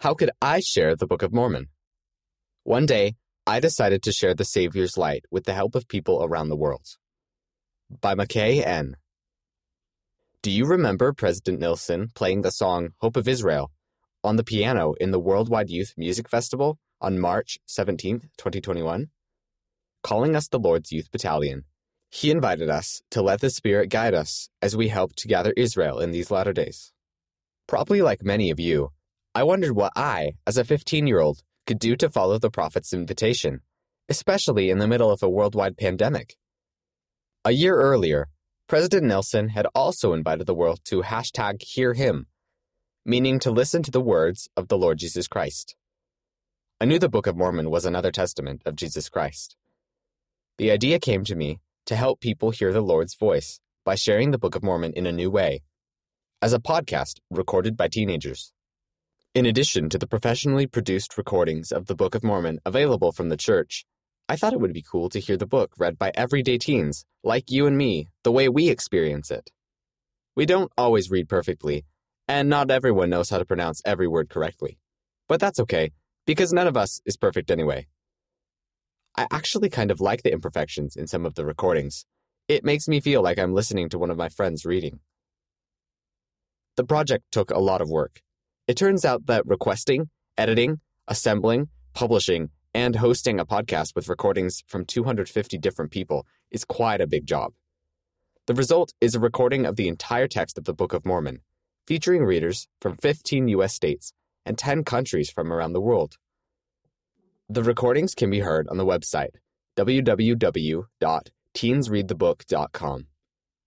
How could I share the Book of Mormon? One day, I decided to share the Savior's light with the help of people around the world. By McKay N. Do you remember President Nelson playing the song Hope of Israel on the piano in the Worldwide Youth Music Festival on March 17, 2021? Calling us the Lord's Youth Battalion, he invited us to let the Spirit guide us as we help to gather Israel in these latter days. Probably like many of you, I wondered what I, as a 15 year old, could do to follow the prophet's invitation, especially in the middle of a worldwide pandemic. A year earlier, President Nelson had also invited the world to hashtag hear him, meaning to listen to the words of the Lord Jesus Christ. I knew the Book of Mormon was another testament of Jesus Christ. The idea came to me to help people hear the Lord's voice by sharing the Book of Mormon in a new way, as a podcast recorded by teenagers. In addition to the professionally produced recordings of the Book of Mormon available from the church, I thought it would be cool to hear the book read by everyday teens, like you and me, the way we experience it. We don't always read perfectly, and not everyone knows how to pronounce every word correctly. But that's okay, because none of us is perfect anyway. I actually kind of like the imperfections in some of the recordings. It makes me feel like I'm listening to one of my friends reading. The project took a lot of work it turns out that requesting, editing, assembling, publishing, and hosting a podcast with recordings from 250 different people is quite a big job. The result is a recording of the entire text of the Book of Mormon, featuring readers from 15 U.S. states and 10 countries from around the world. The recordings can be heard on the website www.teensreadthebook.com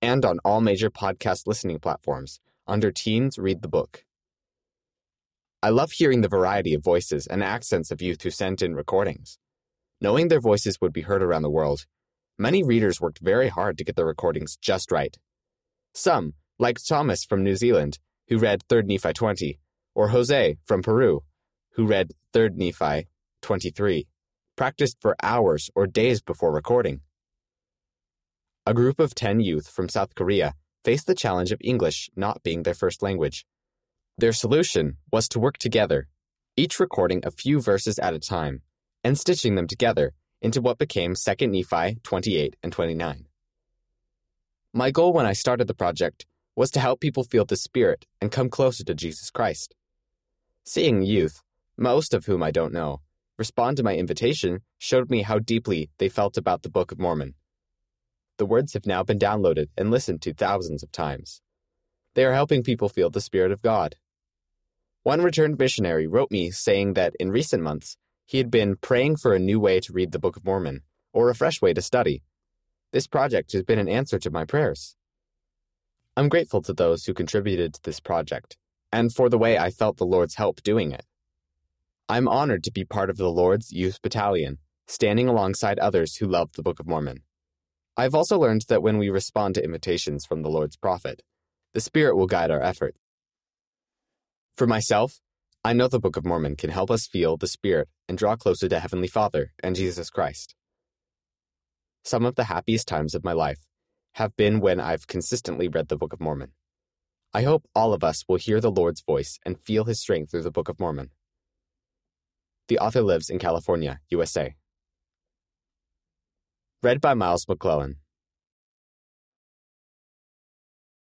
and on all major podcast listening platforms under Teens Read the Book. I love hearing the variety of voices and accents of youth who sent in recordings. Knowing their voices would be heard around the world, many readers worked very hard to get the recordings just right. Some, like Thomas from New Zealand, who read 3rd Nephi 20, or Jose from Peru, who read 3rd Nephi 23, practiced for hours or days before recording. A group of 10 youth from South Korea faced the challenge of English not being their first language. Their solution was to work together, each recording a few verses at a time, and stitching them together into what became 2 Nephi 28 and 29. My goal when I started the project was to help people feel the Spirit and come closer to Jesus Christ. Seeing youth, most of whom I don't know, respond to my invitation showed me how deeply they felt about the Book of Mormon. The words have now been downloaded and listened to thousands of times. They are helping people feel the Spirit of God. One returned missionary wrote me saying that in recent months, he had been praying for a new way to read the Book of Mormon, or a fresh way to study. This project has been an answer to my prayers. I'm grateful to those who contributed to this project, and for the way I felt the Lord's help doing it. I'm honored to be part of the Lord's Youth Battalion, standing alongside others who love the Book of Mormon. I've also learned that when we respond to invitations from the Lord's prophet, the Spirit will guide our effort. For myself, I know the Book of Mormon can help us feel the Spirit and draw closer to Heavenly Father and Jesus Christ. Some of the happiest times of my life have been when I've consistently read the Book of Mormon. I hope all of us will hear the Lord's voice and feel His strength through the Book of Mormon. The author lives in California, USA. Read by Miles McClellan.